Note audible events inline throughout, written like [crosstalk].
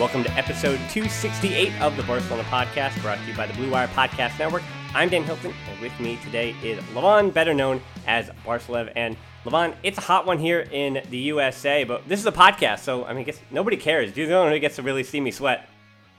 Welcome to episode 268 of the Barcelona Podcast, brought to you by the Blue Wire Podcast Network. I'm Dan Hilton, and with me today is Levon, better known as Barcelev. And Levon, it's a hot one here in the USA, but this is a podcast, so I mean, I guess nobody cares. You're the only one who gets to really see me sweat.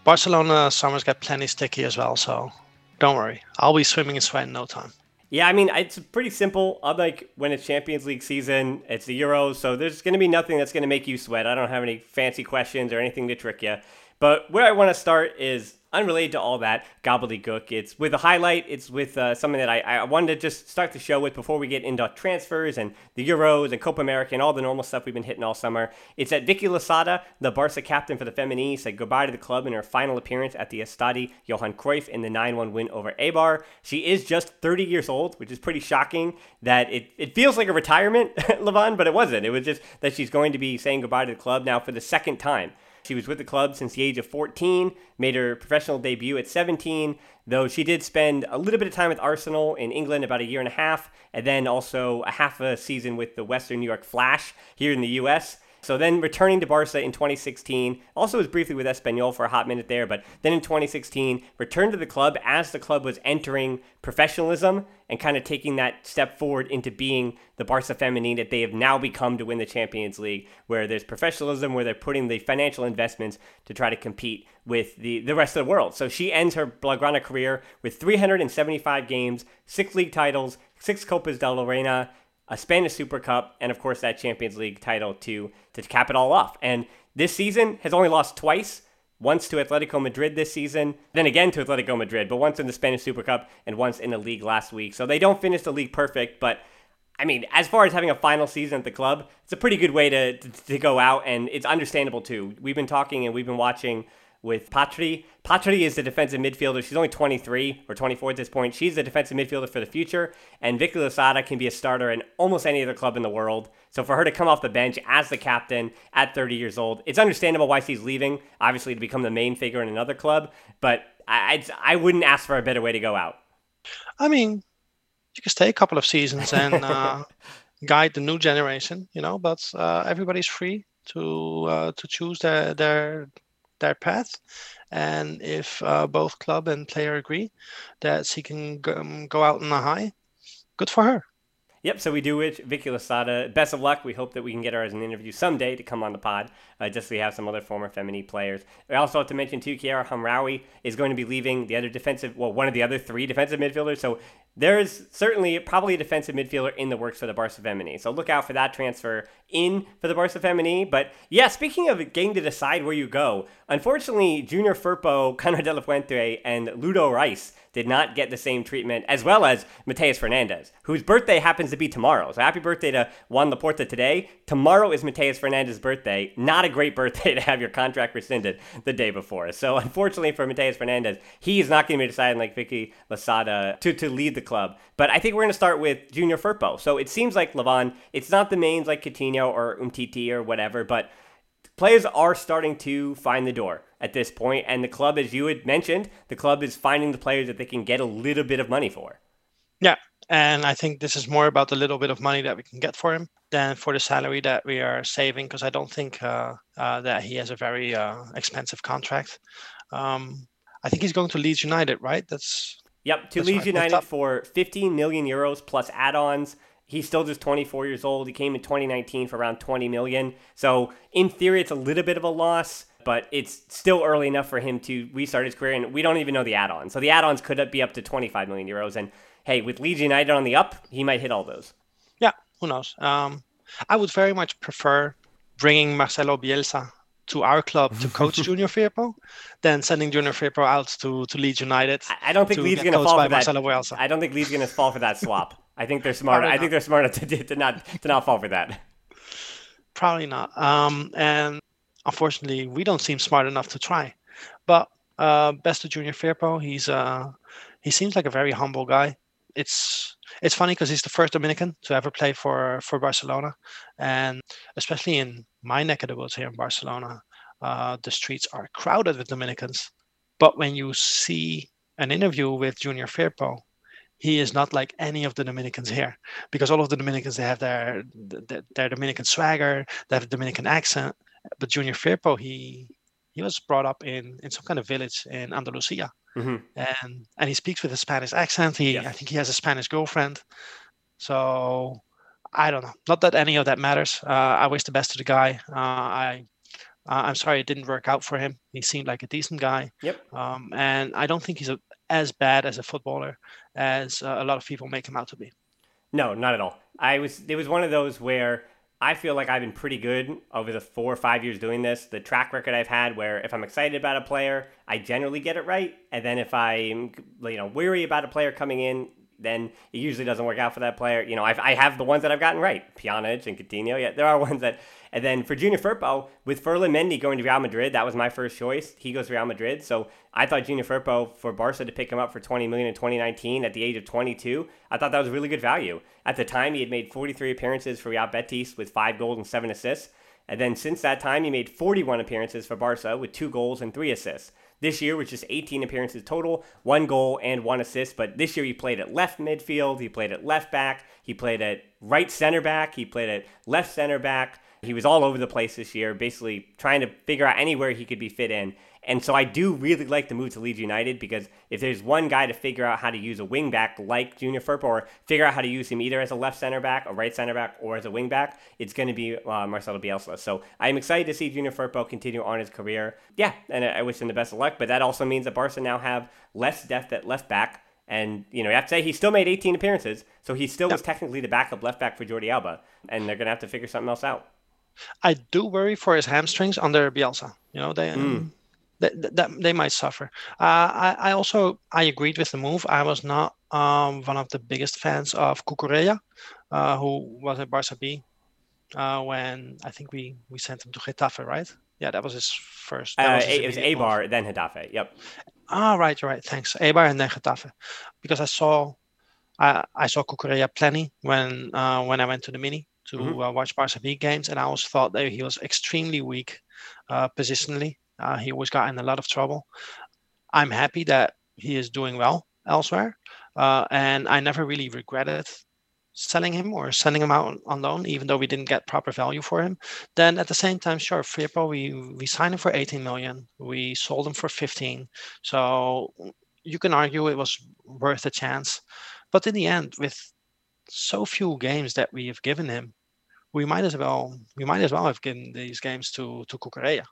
Barcelona summers get plenty sticky as well, so don't worry. I'll be swimming in sweat in no time. Yeah, I mean, it's pretty simple. Unlike when it's Champions League season, it's the Euros, so there's going to be nothing that's going to make you sweat. I don't have any fancy questions or anything to trick you. But where I want to start is unrelated to all that gobbledygook. It's with a highlight. It's with uh, something that I, I wanted to just start the show with before we get into transfers and the Euros and Copa America and all the normal stuff we've been hitting all summer. It's that Vicky Losada, the Barca captain for the Femení, said goodbye to the club in her final appearance at the Estadi Johan Cruyff in the 9-1 win over Eibar. She is just 30 years old, which is pretty shocking that it, it feels like a retirement, [laughs] Levon, but it wasn't. It was just that she's going to be saying goodbye to the club now for the second time. She was with the club since the age of 14, made her professional debut at 17, though she did spend a little bit of time with Arsenal in England, about a year and a half, and then also a half a season with the Western New York Flash here in the U.S. So then returning to Barca in 2016, also was briefly with Espanyol for a hot minute there, but then in 2016, returned to the club as the club was entering professionalism and kind of taking that step forward into being the Barca Feminine that they have now become to win the Champions League, where there's professionalism, where they're putting the financial investments to try to compete with the, the rest of the world. So she ends her Blaugrana career with 375 games, six league titles, six Copas del Reina, a Spanish Super Cup, and of course that Champions League title to to cap it all off. And this season has only lost twice. Once to Atletico Madrid this season, then again to Atletico Madrid, but once in the Spanish Super Cup and once in the league last week. So they don't finish the league perfect, but I mean, as far as having a final season at the club, it's a pretty good way to, to, to go out, and it's understandable too. We've been talking and we've been watching with Patri. Patri is the defensive midfielder. She's only 23 or 24 at this point. She's the defensive midfielder for the future, and Vicky Losada can be a starter in almost any other club in the world. So for her to come off the bench as the captain at 30 years old, it's understandable why she's leaving, obviously to become the main figure in another club, but I, I, I wouldn't ask for a better way to go out. I mean, you can stay a couple of seasons and uh, [laughs] guide the new generation, you know, but uh, everybody's free to uh, to choose their their their path. And if uh, both club and player agree that she can go, um, go out on a high, good for her. Yep, so we do wish Vicky Losada best of luck. We hope that we can get her as an interview someday to come on the pod, uh, just so we have some other former Femení players. I also have to mention, too, Kiara Hamraoui is going to be leaving the other defensive, well, one of the other three defensive midfielders. So there is certainly probably a defensive midfielder in the works for the Barca Femení. So look out for that transfer in for the Barca Femení. But yeah, speaking of getting to decide where you go, unfortunately, Junior Firpo, [laughs] Konrad de la Fuente, and Ludo Reis did not get the same treatment, as well as Matheus Fernandes, whose birthday happens to be tomorrow. So happy birthday to Juan Laporta today. Tomorrow is Matheus Fernandes's birthday. Not a great birthday [laughs] to have your contract rescinded the day before. So unfortunately for Matheus Fernandes, he is not going to be deciding like Vicky Losada to, to lead the club. But I think we're going to start with Junior Firpo. So it seems like Levon, it's not the mains like Coutinho or Umtiti or whatever, but players are starting to find the door at this point, and the club, as you had mentioned, the club is finding the players that they can get a little bit of money for. Yeah, and I think this is more about the little bit of money that we can get for him than for the salary that we are saving. Because I don't think uh, uh, that he has a very uh, expensive contract. Um, I think he's going to Leeds United, right? That's yep to Leeds United for 15 million euros plus add-ons. He's still just 24 years old. He came in 2019 for around 20 million. So in theory, it's a little bit of a loss but it's still early enough for him to restart his career, and we don't even know the add-ons. So the add-ons could be up to 25 million euros, and hey, with Leeds United on the up, he might hit all those. Yeah, who knows? Um, I would very much prefer bringing Marcelo Bielsa to our club to coach [laughs] Junior Firpo than sending Junior Firpo out to, to Leeds United. I don't think Leeds going to fall for that. Bielsa. I don't think Leeds going to fall for that swap. [laughs] I think they're smart. I think they're smart to, to not to not fall for that. Probably not. Um, and unfortunately, we don't seem smart enough to try. But uh, best to Junior Firpo. He's uh, he seems like a very humble guy it's it's funny because he's the first Dominican to ever play for for Barcelona, and especially in my neck of the woods here in Barcelona, uh, the streets are crowded with Dominicans. But when you see an interview with Junior Firpo, he is not like any of the Dominicans here because all of the Dominicans they have their their, their Dominican swagger, they have a Dominican accent. But Junior Firpo, he he was brought up in in some kind of village in Andalusia, mm-hmm. and and he speaks with a Spanish accent. He yeah. I think he has a Spanish girlfriend, so I don't know. Not that any of that matters. Uh, I wish the best to the guy. Uh, I uh, I'm sorry it didn't work out for him. He seemed like a decent guy. Yep. Um, and I don't think he's a, as bad as a footballer as uh, a lot of people make him out to be. No, not at all. I was. It was one of those where I feel like I've been pretty good over the four or five years doing this. The track record I've had, where if I'm excited about a player, I generally get it right, and then if I'm you know weary about a player coming in, then it usually doesn't work out for that player. You know, I've, I have the ones that I've gotten right, Pjanic and Coutinho. Yeah, there are [laughs] ones that and then for Junior Firpo, with Ferland Mendy going to Real Madrid, that was my first choice. He goes to Real Madrid. So I thought Junior Firpo for Barca to pick him up for 20 million in 2019 at the age of 22. I thought that was really good value. At the time, he had made 43 appearances for Real Betis with five goals and seven assists. And then since that time, he made 41 appearances for Barca with two goals and three assists. This year was just 18 appearances total, one goal and one assist. But this year he played at left midfield, he played at left back, he played at right center back, he played at left center back. He was all over the place this year, basically trying to figure out anywhere he could be fit in. And so I do really like the move to Leeds United because if there's one guy to figure out how to use a wing back like Junior Firpo or figure out how to use him either as a left center back, a right center back, or as a wing back, it's going to be uh, Marcelo Bielsa. So I'm excited to see Junior Firpo continue on his career. Yeah, and I wish him the best of luck, but that also means that Barca now have less depth at left back. And, you know, you have to say he still made 18 appearances, so he still was technically the backup left back for Jordi Alba. And they're going to have to figure something else out. I do worry for his hamstrings under Bielsa. You know, they mm. that, that they might suffer. Uh, I, I also I agreed with the move. I was not um, one of the biggest fans of Cucurella, uh, who was at Barca B uh, when I think we we sent him to Getafe, right? Yeah, that was his first. Uh, was his it was Eibar, then Getafe. Yep. Ah, right, right. Thanks, Eibar and then Getafe, because I saw I, I saw Cucurella plenty when uh, when I went to the mini to mm-hmm. uh, watch Barca B games, and I always thought that he was extremely weak uh, positionally. Uh, he always got in a lot of trouble. I'm happy that he is doing well elsewhere, uh, and I never really regretted selling him or sending him out on loan, even though we didn't get proper value for him. Then at the same time, sure, Firpo, we we signed him for 18 million. We sold him for 15. So you can argue it was worth a chance, but in the end, with so few games that we have given him, we might as well we might as well have given these games to to Cucurella.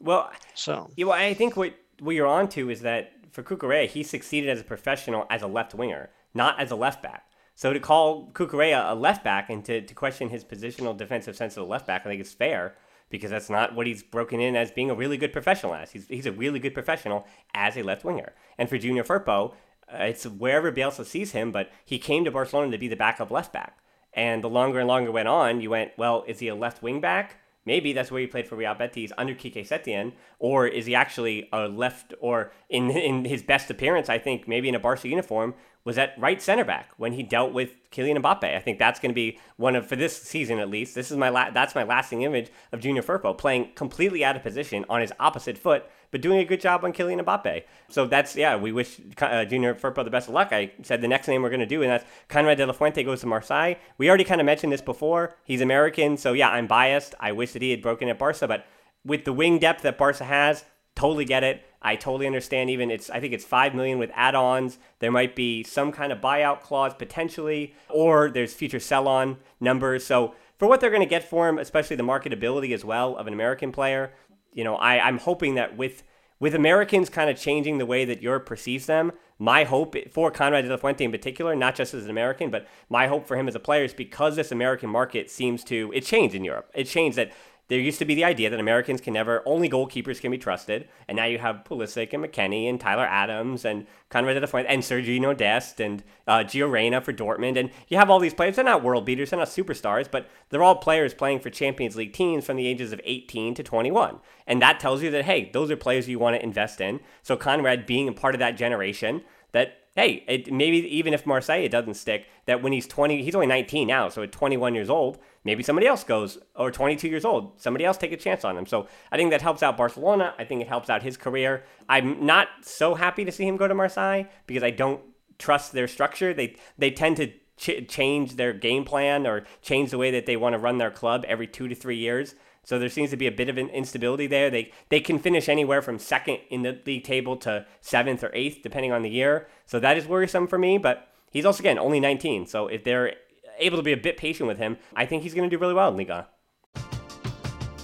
Well, so yeah, well, I think what what you're on to is that for Cucurella, he succeeded as a professional as a left winger, not as a left back. So to call Cucurella a left back and to, to question his positional defensive sense of the left back, I think is fair because that's not what he's broken in as being a really good professional as. He's, he's a really good professional as a left winger. And for Junior Firpo, uh, it's wherever Bielsa sees him, but he came to Barcelona to be the backup left back. And the longer and longer went on, you went, well, is he a left wing back? Maybe that's where he played for Real Betis under Kike Setien, or is he actually a left? Or in in his best appearance, I think maybe in a Barca uniform was at right center back when he dealt with Kylian Mbappe. I think that's going to be one of for this season at least. This is my la- that's my lasting image of Junior Firpo playing completely out of position on his opposite foot, but doing a good job on Kylian Mbappe. So that's yeah, we wish uh, Junior Firpo the best of luck. I said the next name we're going to do, and that's Konrad de la Fuente goes to Marseille. We already kind of mentioned this before. He's American, so yeah, I'm biased. I wish that he had broken at Barca, but with the wing depth that Barca has, totally get it. I totally understand. Even it's I think it's five million with add-ons. There might be some kind of buyout clause potentially, or there's future sell-on numbers. So for what they're going to get for him, especially the marketability as well of an American player, you know, I, I'm hoping that with with Americans kind of changing the way that Europe perceives them, my hope for Konrad de la Fuente in particular, not just as an American, but my hope for him as a player is because this American market seems to it changed in Europe. It changed that there used to be the idea that Americans can never, only goalkeepers can be trusted. And now you have Pulisic and McKennie and Tyler Adams and Konrad de la and Sergiño Dest and uh, Gio Reyna for Dortmund. And you have all these players. They're not world beaters, they're not superstars, but they're all players playing for Champions League teams from the ages of 18 to 21. And that tells you that, hey, those are players you want to invest in. So Konrad being a part of that generation, that hey, it, maybe even if Marseille doesn't stick, that when he's 20, he's only 19 now, so at 21 years old, maybe somebody else goes, or 22 years old, somebody else take a chance on him. So I think that helps out Barcelona. I think it helps out his career. I'm not so happy to see him go to Marseille because I don't trust their structure. They they tend to ch- change their game plan or change the way that they want to run their club every two to three years. So there seems to be a bit of an instability there. They they can finish anywhere from second in the league table to seventh or eighth, depending on the year. So that is worrisome for me. But he's also again only 19. So if they're able to be a bit patient with him, I think he's going to do really well in Liga.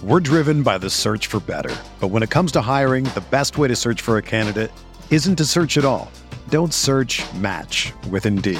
We're driven by the search for better. But when it comes to hiring, the best way to search for a candidate isn't to search at all. Don't search match with Indeed.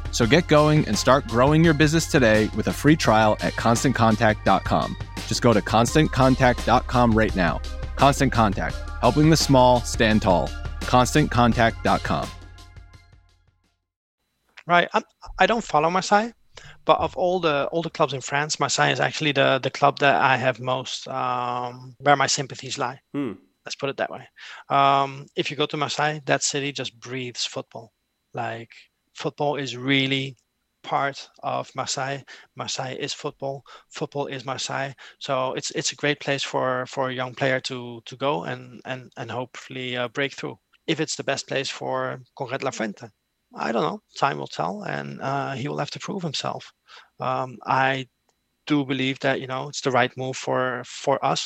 So get going and start growing your business today with a free trial at constantcontact.com. Just go to constantcontact.com right now. Constant Contact, helping the small stand tall. ConstantContact.com. Right. I'm, I don't follow Marseille, but of all the all the clubs in France, Marseille is actually the the club that I have most um, where my sympathies lie. Hmm. Let's put it that way. Um, if you go to Marseille, that city just breathes football. Like football is really part of Marseille. Marseille is football. Football is Marseille. So it's it's a great place for for a young player to to go and and and hopefully uh, break through. If it's the best place for Konrad La Fuente, I don't know. Time will tell, and uh, he will have to prove himself. Um, I do believe that you know it's the right move for for us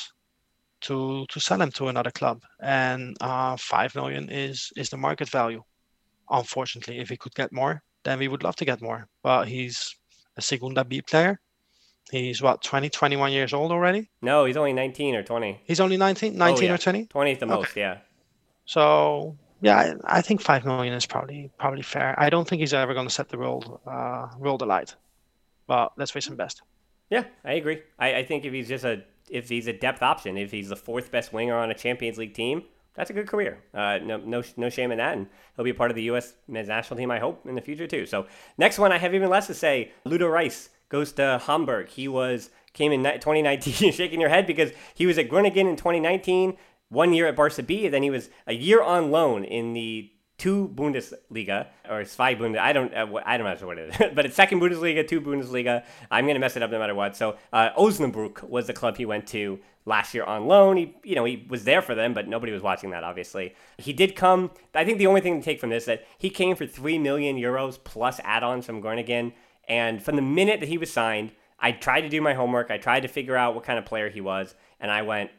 to to sell him to another club, and uh, five million is is the market value. Unfortunately, if he could get more, then we would love to get more. But he's a Segunda B player. He's what 20, 21 years old already. No, he's only 19 or 20. He's only 19, 19 oh, yeah. or 20. 20 is the most, yeah. So yeah, I, I, think five million is probably probably fair. I don't think he's ever going to set the world uh, world alight, but let's face him best. Yeah, I agree. I, I think if he's just a if he's a depth option, if he's the fourth best winger on a Champions League team, That's a good career. Uh, no, no, no shame in that, and he'll be a part of the U.S. men's national team. I hope in the future too. So next one, I have even less to say. Ludo Reis goes to Hamburg. He was came in 2019, [laughs] shaking your head because he was at Groningen in 2019, one year at Barca B, and then he was a year on loan in the two Bundesliga or Zwei Bundesliga. I don't, uh, I don't know what it is, [laughs] but it's second Bundesliga, two Bundesliga. I'm gonna mess it up no matter what. So uh, Osnabrück was the club he went to last year on loan. He, you know, he was there for them, but nobody was watching that. Obviously, he did come. I think the only thing to take from this is that he came for three million euros plus add-ons from Groningen, and from the minute that he was signed. I tried to do my homework. I tried to figure out what kind of player he was, and I went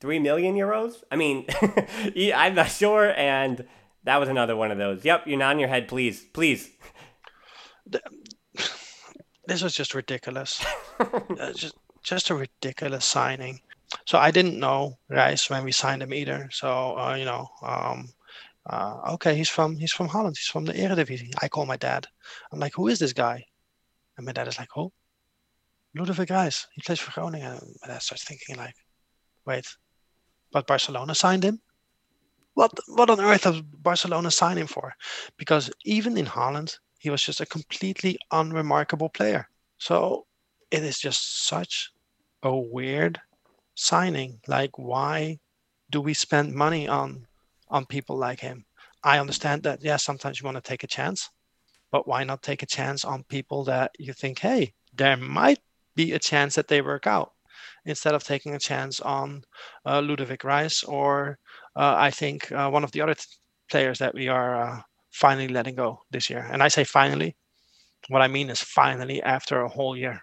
three million euros. I mean, [laughs] I'm not sure, and that was another one of those. Yep, you're not nodding your head. Please, please. This was just ridiculous. [laughs] uh, just, just a ridiculous signing. So I didn't know Reis when we signed him either. So uh, you know, um, uh, okay, he's from he's from Holland. He's from the Eredivisie. I call my dad. I'm like, who is this guy? And my dad is like, who? Ludovic Reis. He plays for Groningen. And my dad starts thinking like, wait, but Barcelona signed him what what on earth does Barcelona sign him for? Because even in Holland, he was just a completely unremarkable player. So it is just such a weird signing. Like, why do we spend money on on people like him? I understand that. Yeah, sometimes you want to take a chance, but why not take a chance on people that you think, hey, there might be a chance that they work out, instead of taking a chance on uh, Ludovic Reis or uh, I think uh, one of the other t- players that we are uh, finally letting go this year. And I say finally, what I mean is finally after a whole year.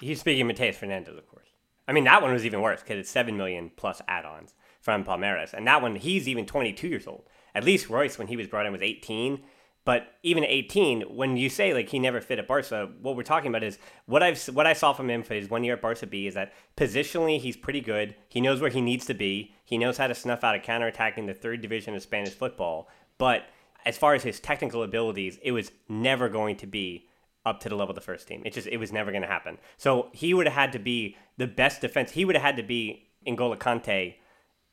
He's speaking Matheus Fernandes, of course. I mean, that one was even worse because it's 7 million plus add ons from Palmeiras. And that one, he's even 22 years old. At least Royce, when he was brought in, was 18. But even 18, when you say like he never fit at Barca, what we're talking about is what I've what I saw from him for his one year at Barca B is that positionally he's pretty good. He knows where he needs to be. He knows how to snuff out a counterattack the third division of Spanish football. But as far as his technical abilities, it was never going to be up to the level of the first team. It just it was never going to happen. So he would have had to be the best defense. He would have had to be N'Golo Kante.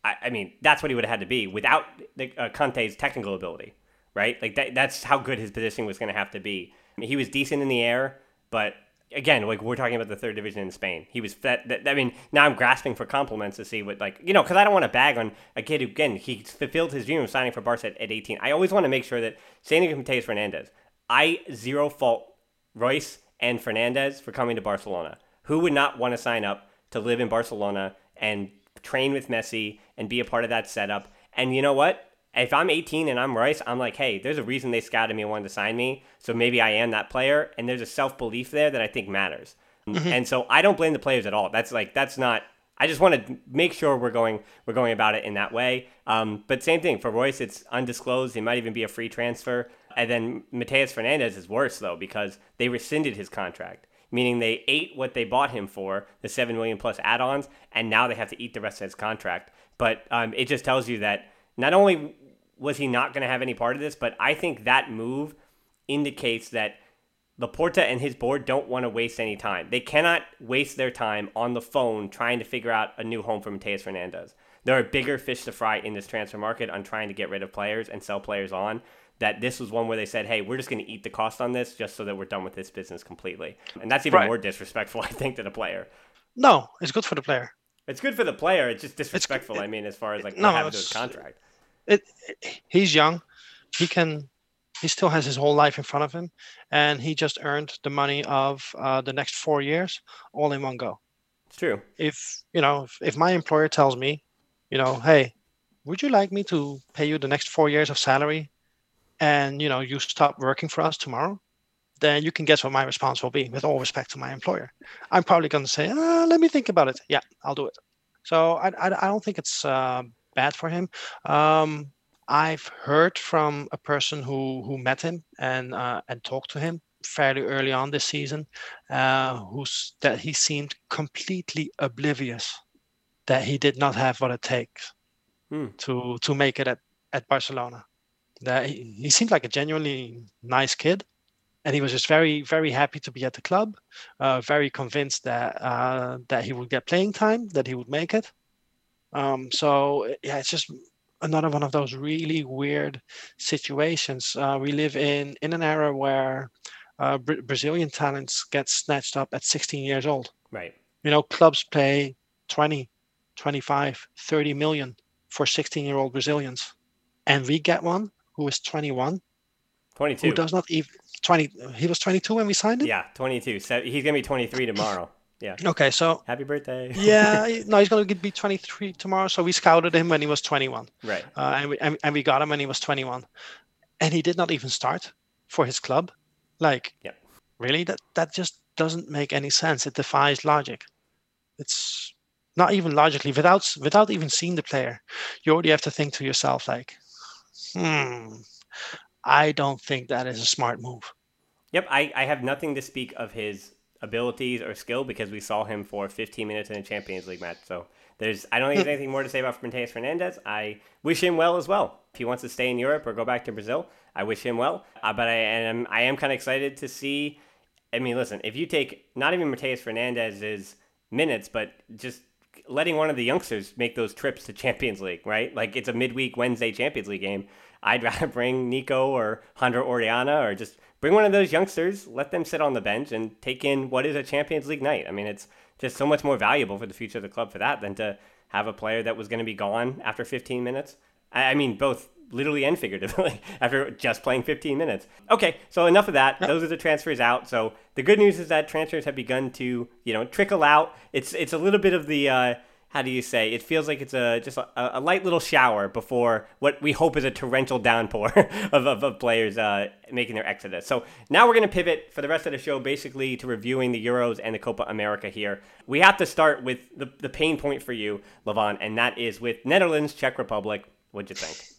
I, I mean, that's what he would have had to be without the, uh, Kante's technical ability right? Like that, that's how good his positioning was going to have to be. I mean, he was decent in the air, but again, like we're talking about the third division in Spain. He was that, that I mean, now I'm grasping for compliments to see what like you know because I don't want to bag on a kid who again he fulfilled his dream of signing for Barca at, at 18. I always want to make sure that to Matheus Fernandes, I zero fault Reis and Fernandes for coming to Barcelona. Who would not want to sign up to live in Barcelona and train with Messi and be a part of that setup? And you know what? if I'm 18 and I'm Reis, I'm like, hey, there's a reason they scouted me and wanted to sign me. So maybe I am that player. And there's a self belief there that I think matters. Mm-hmm. And so I don't blame the players at all. That's like, that's not, I just want to make sure we're going, we're going about it in that way. Um, but same thing for Royce, it's undisclosed. It might even be a free transfer. And then Matheus Fernandes is worse though, because they rescinded his contract meaning they ate what they bought him for, the seven million plus add-ons, and now they have to eat the rest of his contract. But um, it just tells you that not only was he not going to have any part of this, but I think that move indicates that Laporta and his board don't want to waste any time. They cannot waste their time on the phone trying to figure out a new home for Matheus Fernandes. There are bigger fish to fry in this transfer market on trying to get rid of players and sell players on. That this was one where they said, "Hey, we're just going to eat the cost on this, just so that we're done with this business completely." And that's even right. more disrespectful, [laughs] I think, to the player. No, it's good for the player. It's good for the player. It's just disrespectful. It's, it, I mean, as far as like no, what happened to his contract it, he's young. He can. He still has his whole life in front of him, and he just earned the money of uh, the next four years all in one go. It's true. If you know, if, if my employer tells me, you know, hey, would you like me to pay you the next four years of salary, and you know, you stop working for us tomorrow, then you can guess what my response will be. With all respect to my employer, I'm probably going to say, uh, let me think about it. Yeah, I'll do it. So I, I, I don't think it's uh, bad for him. Um, I've heard from a person who who met him and uh, and talked to him fairly early on this season, uh, who's that he seemed completely oblivious that he did not have what it takes hmm. to to make it at, at Barcelona. That he, he seemed like a genuinely nice kid, and he was just very very happy to be at the club, uh, very convinced that uh, that he would get playing time, that he would make it. Um, so yeah, it's just another one of those really weird situations. Uh, we live in in an era where uh, Bra- Brazilian talents get snatched up at 16 years old. Right. You know, clubs pay 20, 25, 30 million for 16 year old Brazilians. And we get one who is 21, 22. who does not even 20. He was 22 when we signed him? Yeah, 22. So he's going to be 23 tomorrow. Yeah. Okay, so Happy birthday. [laughs] yeah, [laughs] no, he's going to be 23 tomorrow. So we scouted him when he was 21. right. uh, and, we, and, and we got him when he was 21 and he did not even start for his club like Yep. really that that just doesn't make any sense it defies logic it's not even logically without without even seeing the player you already have to think to yourself like hmm i don't think that is a smart move Yep, I, I have nothing to speak of his abilities or skill because we saw him for 15 minutes in a Champions League match. So there's I don't think there's anything more to say about Matheus Fernandes. I wish him well as well. If he wants to stay in Europe or go back to Brazil, I wish him well. Uh, but I am I am kind of excited to see. I mean, listen, if you take not even Matheus Fernandes's minutes, but just letting one of the youngsters make those trips to Champions League, right? Like it's a midweek Wednesday Champions League game. I'd [laughs] rather bring Nico or Jandro Orellana or just bring one of those youngsters, let them sit on the bench and take in what is a Champions League night. I mean, it's just so much more valuable for the future of the club for that than to have a player that was going to be gone after 15 minutes. I I mean, both literally and figuratively [laughs] after just playing 15 minutes. Okay, so enough of that. Those are the transfers out. So the good news is that transfers have begun to, you know, trickle out. It's it's a little bit of the uh, how do you say? It feels like it's a just a, a light little shower before what we hope is a torrential downpour [laughs] of, of, of players uh, making their exodus. So now we're going to pivot for the rest of the show basically to reviewing the Euros and the Copa America here. We have to start with the, the pain point for you, Levon, and that is with Netherlands, Czech Republic. What'd you think?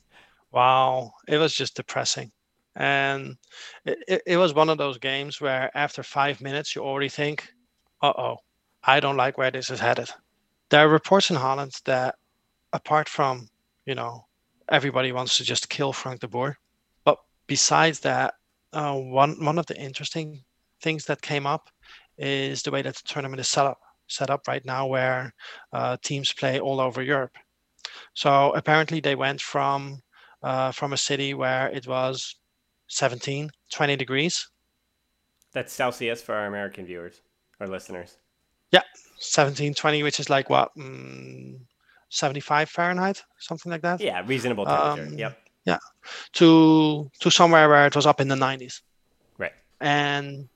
wow it was just depressing and it, it, was one of those games where after five minutes you already think uh-oh i don't like where this is headed there are reports in holland that apart from you know everybody wants to just kill frank de boer but besides that uh, one one of the interesting things that came up is the way that the tournament is set up set up right now where uh, teams play all over europe so apparently they went from uh, from a city where it was 17, 20 degrees. That's Celsius for our American viewers or listeners. Yeah, 1720, which is like what, mm, 75 Fahrenheit, something like that. Yeah, reasonable temperature. Um, yep. Yeah, to to somewhere where it was up in the 90s, Right. and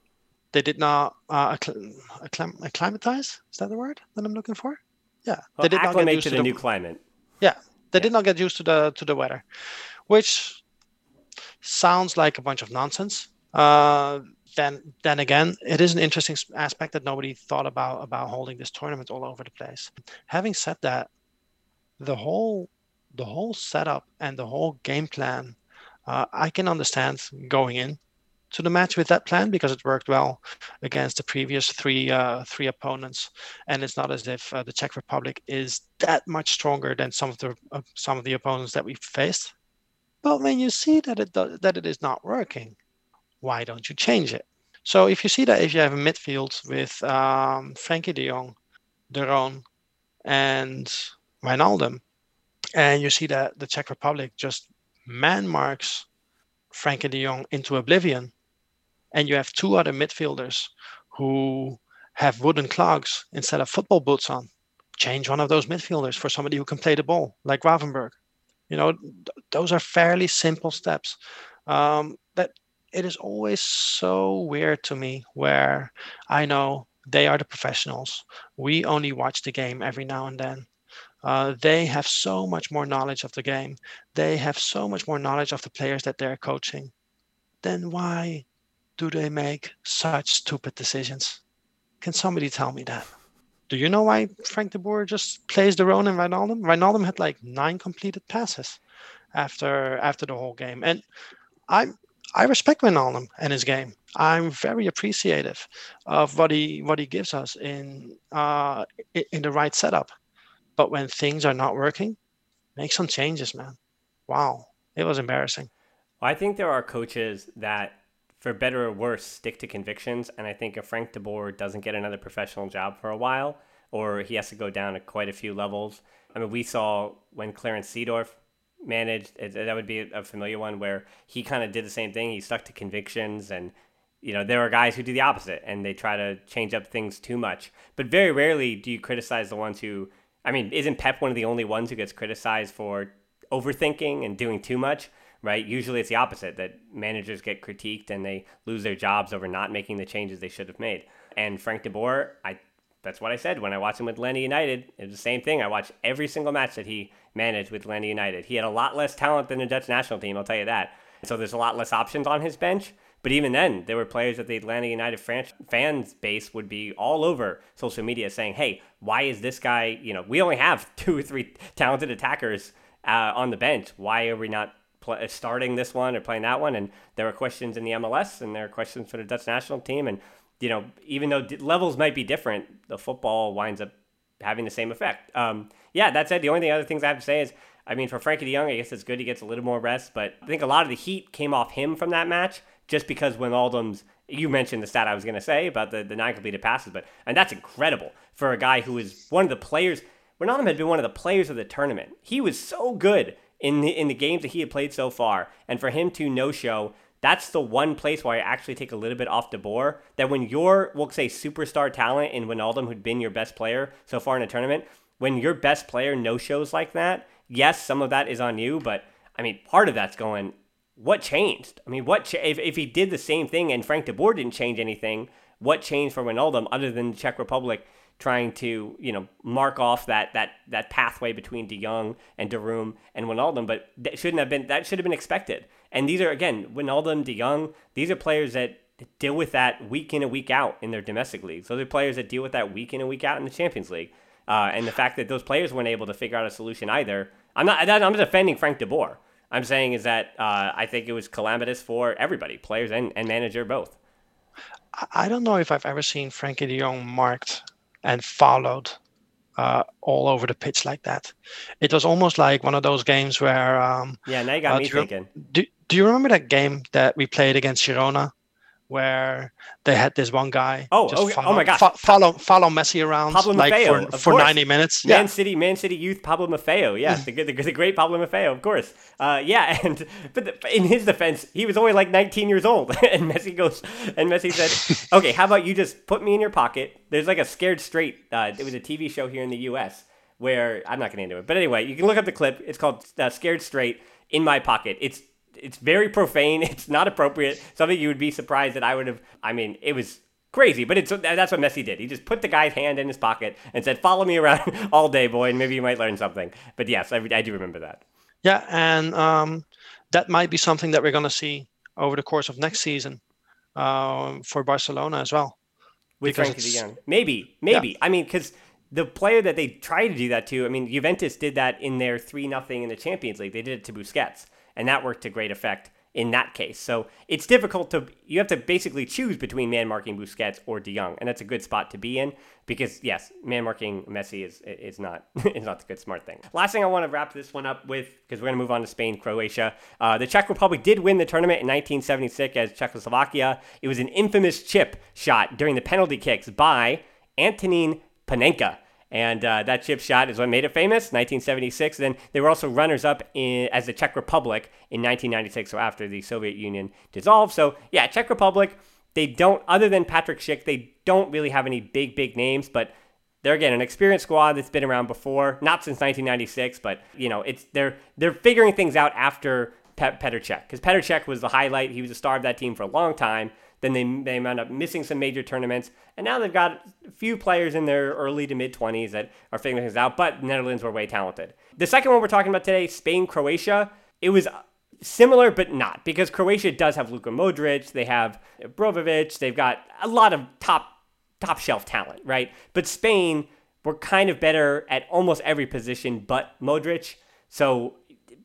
they did not uh, accl- acclim- acclimatize. Is that the word that I'm looking for? Yeah, Well, they did not get used to the the new climate. Yeah, they did not get used to the to the weather, which sounds like a bunch of nonsense. Uh, then then again, it is an interesting aspect that nobody thought about about holding this tournament all over the place. Having said that, the whole the whole setup and the whole game plan, uh, I can understand going in to the match with that plan because it worked well against the previous three uh, three opponents, and it's not as if uh, the Czech Republic is that much stronger than some of the uh, some of the opponents that we've faced. But when you see that it that it is not working, why don't you change it? So if you see that if you have a midfield with um, Frenkie De Jong, De Roon, and Wijnaldum, and you see that the Czech Republic just man marks Frenkie De Jong into oblivion, and you have two other midfielders who have wooden clogs instead of football boots on, change one of those midfielders for somebody who can play the ball, like Gravenberg. You know, th- those are fairly simple steps. Um, that it is always so weird to me where I know they are the professionals. We only watch the game every now and then. Uh, they have so much more knowledge of the game. They have so much more knowledge of the players that they're coaching. Then why do they make such stupid decisions? Can somebody tell me that? Do you know why Frank de Boer just plays De Roon and Wijnaldum? Wijnaldum had like nine completed passes after after the whole game, and I I respect Wijnaldum and his game. I'm very appreciative of what he what he gives us in uh, in the right setup. But when things are not working, make some changes, man. Wow, it was embarrassing. Well, I think there are coaches that, for better or worse, stick to convictions. And I think if Frank de Boer doesn't get another professional job for a while, or he has to go down to quite a few levels. I mean, we saw when Clarence Seedorf managed, that would be a familiar one where he kind of did the same thing. He stuck to convictions and you know, there are guys who do the opposite and they try to change up things too much. But very rarely do you criticize the ones who, I mean, isn't Pep one of the only ones who gets criticized for overthinking and doing too much? Right? Usually it's the opposite that managers get critiqued and they lose their jobs over not making the changes they should have made. And Frank de Boer, I that's what I said when I watched him with Atlanta United. It was the same thing. I watched every single match that he managed with Atlanta United. He had a lot less talent than the Dutch national team, I'll tell you that. So there's a lot less options on his bench. But even then, there were players that the Atlanta United fans base would be all over social media saying, "Hey, why is this guy? You know, we only have [laughs] two or three talented attackers uh, on the bench. Why are we not play, starting this one or playing that one?" And there were questions in the MLS, and there are questions for the Dutch national team. And you know, even though levels might be different, the football winds up having the same effect. Um, yeah, that said, the only thing other things I have to say is, I mean, for Frenkie De Jong, I guess it's good he gets a little more rest, but I think a lot of the heat came off him from that match just because Wijnaldum's you mentioned the stat I was going to say about the, the nine completed passes, but and that's incredible for a guy who is one of the players. Wijnaldum had been one of the players of the tournament. He was so good in the, in the games that he had played so far, and for him to no show, that's the one place where I actually take a little bit off De Boer. That when your we'll say superstar talent in Wijnaldum, who'd been your best player so far in a tournament, when your best player no shows like that, yes, some of that is on you, but I mean, part of that's going what changed? I mean, what cha- if, if he did the same thing and Frank de Boer didn't change anything, what changed for Wijnaldum other than the Czech Republic trying to, you know, mark off that that that pathway between De Jong and De Roon and Wijnaldum, but that shouldn't have been that should have been expected. And these are again, Wijnaldum, De Jong, these are players that deal with that week in and week out in their domestic leagues. Those are players that deal with that week in and week out in the Champions League. Uh, and the fact that those players weren't able to figure out a solution either, I'm not. I'm defending Frank de Boer. I'm saying is that uh, I think it was calamitous for everybody, players and, and manager both. I don't know if I've ever seen Frenkie de Jong marked and followed uh, all over the pitch like that. It was almost like one of those games where. Um, yeah, now you got uh, me do thinking. Do, do you remember that game that we played against Girona? where they had this one guy. Oh, oh, follow, oh my God. Fo- follow follow Messi around Pablo like Maffeo, for, for ninety minutes. Man yeah. City, Man City youth Pablo Maffeo. Yeah, [laughs] the, the, the great Pablo Maffeo, of course. Uh, yeah, [laughs] and but the, in his defense, he was only like nineteen years old, [laughs] and Messi goes and Messi said, "Okay, how about you just put me in your pocket?" There's like a Scared Straight. Uh, it was a TV show here in the U.S. where I'm not getting into it, but anyway, you can look up the clip. It's called uh, Scared Straight in my pocket. It's it's very profane. [laughs] It's not appropriate. Something you would be surprised that I would have. I mean, it was crazy, but it's that's what Messi did. He just put the guy's hand in his pocket and said, "Follow me around [laughs] all day, boy, and maybe you might learn something." But yes, I, I do remember that. Yeah, and um, that might be something that we're going to see over the course of next season um, for Barcelona as well. With Frenkie de Jong, maybe, maybe. Yeah. I mean, because the player that they try to do that to, I mean, Juventus did that in their three nothing in the Champions League. They did it to Busquets and that worked to great effect in that case. So it's difficult to you have to basically choose between man marking Busquets or De Jong, and that's a good spot to be in because yes, man marking Messi is is not [laughs] is not the good smart thing. Last thing I want to wrap this one up with because we're going to move on to Spain, Croatia. Uh, the Czech Republic did win the tournament in 1976 as Czechoslovakia. It was an infamous chip shot during the penalty kicks by Antonin Panenka. And uh, that chip shot is what made it famous, 1976. Then they were also runners up in, as the Czech Republic in 1996, so after the Soviet Union dissolved. So, yeah, Czech Republic, they don't, other than Patrick Schick, they don't really have any big, big names, but they're again an experienced squad that's been around before, not since 1996, but you know, it's they're they're figuring things out after Pe- Petr Cech because Petr Cech was the highlight. He was the star of that team for a long time. Then they, they end up missing some major tournaments. And now they've got a few players in their early to mid 20s that are figuring things out, but Netherlands were way talented. The second one we're talking about today, Spain Croatia, it was similar but not because Croatia does have Luka Modric, they have Brozovic, they've got a lot of top top shelf talent, right? But Spain were kind of better at almost every position but Modric. So